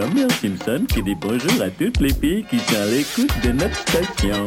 Homer Simpson qui dit bonjour à toutes les filles qui sont à l'écoute de notre station.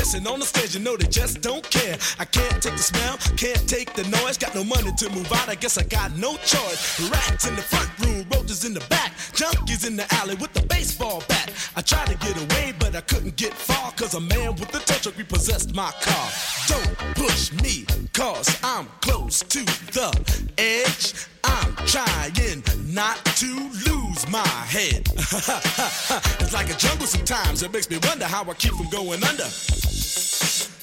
pissing on the stage, you know they just don't care. I can't take the smell, can't take the noise. Got no money to move out, I guess I got no choice. Rats in the front room, roaches in the back, junkies in the alley with the baseball bat. I tried to get away, but I couldn't get far, cause a man with a tow truck repossessed my car. Don't push me, cause I'm close to the edge. I'm trying not to lose my head. it's like a jungle sometimes. It makes me wonder how I keep from going under.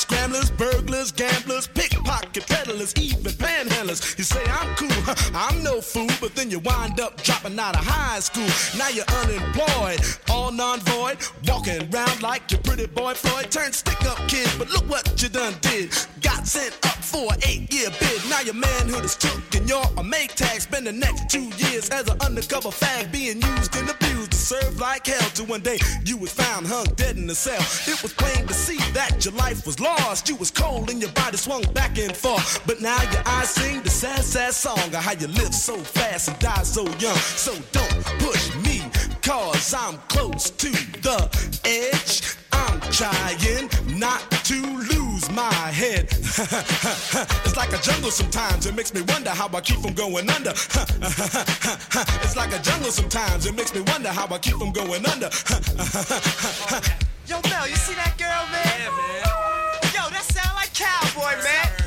scramblers, burglars, gamblers, pickpocket peddlers, even panhandlers. You say I'm cool, I'm no fool, but then you wind up dropping out of high school. Now you're unemployed, all non-void, walking around like your pretty boy Floyd. Turned stick-up kid, but look what you done did. Got sent up for an eight-year bid. Now your manhood is took and you're a make tag. Spend the next two years as an undercover fag, being used and abused to serve like hell. Till one day you was found hung dead in a cell. It was plain to see that your life was lost. You was cold and your body swung back and forth. But now your eyes sing the sad, sad song of how you live so fast and die so young. So don't push me, cause I'm close to the edge. I'm trying not to lose my head. it's like a jungle sometimes. It makes me wonder how I keep from going under. it's like a jungle sometimes. It makes me wonder how I keep from going under. Yo, Mel, you see that girl, man? Yeah, man. Yo, that sound like cowboy, man.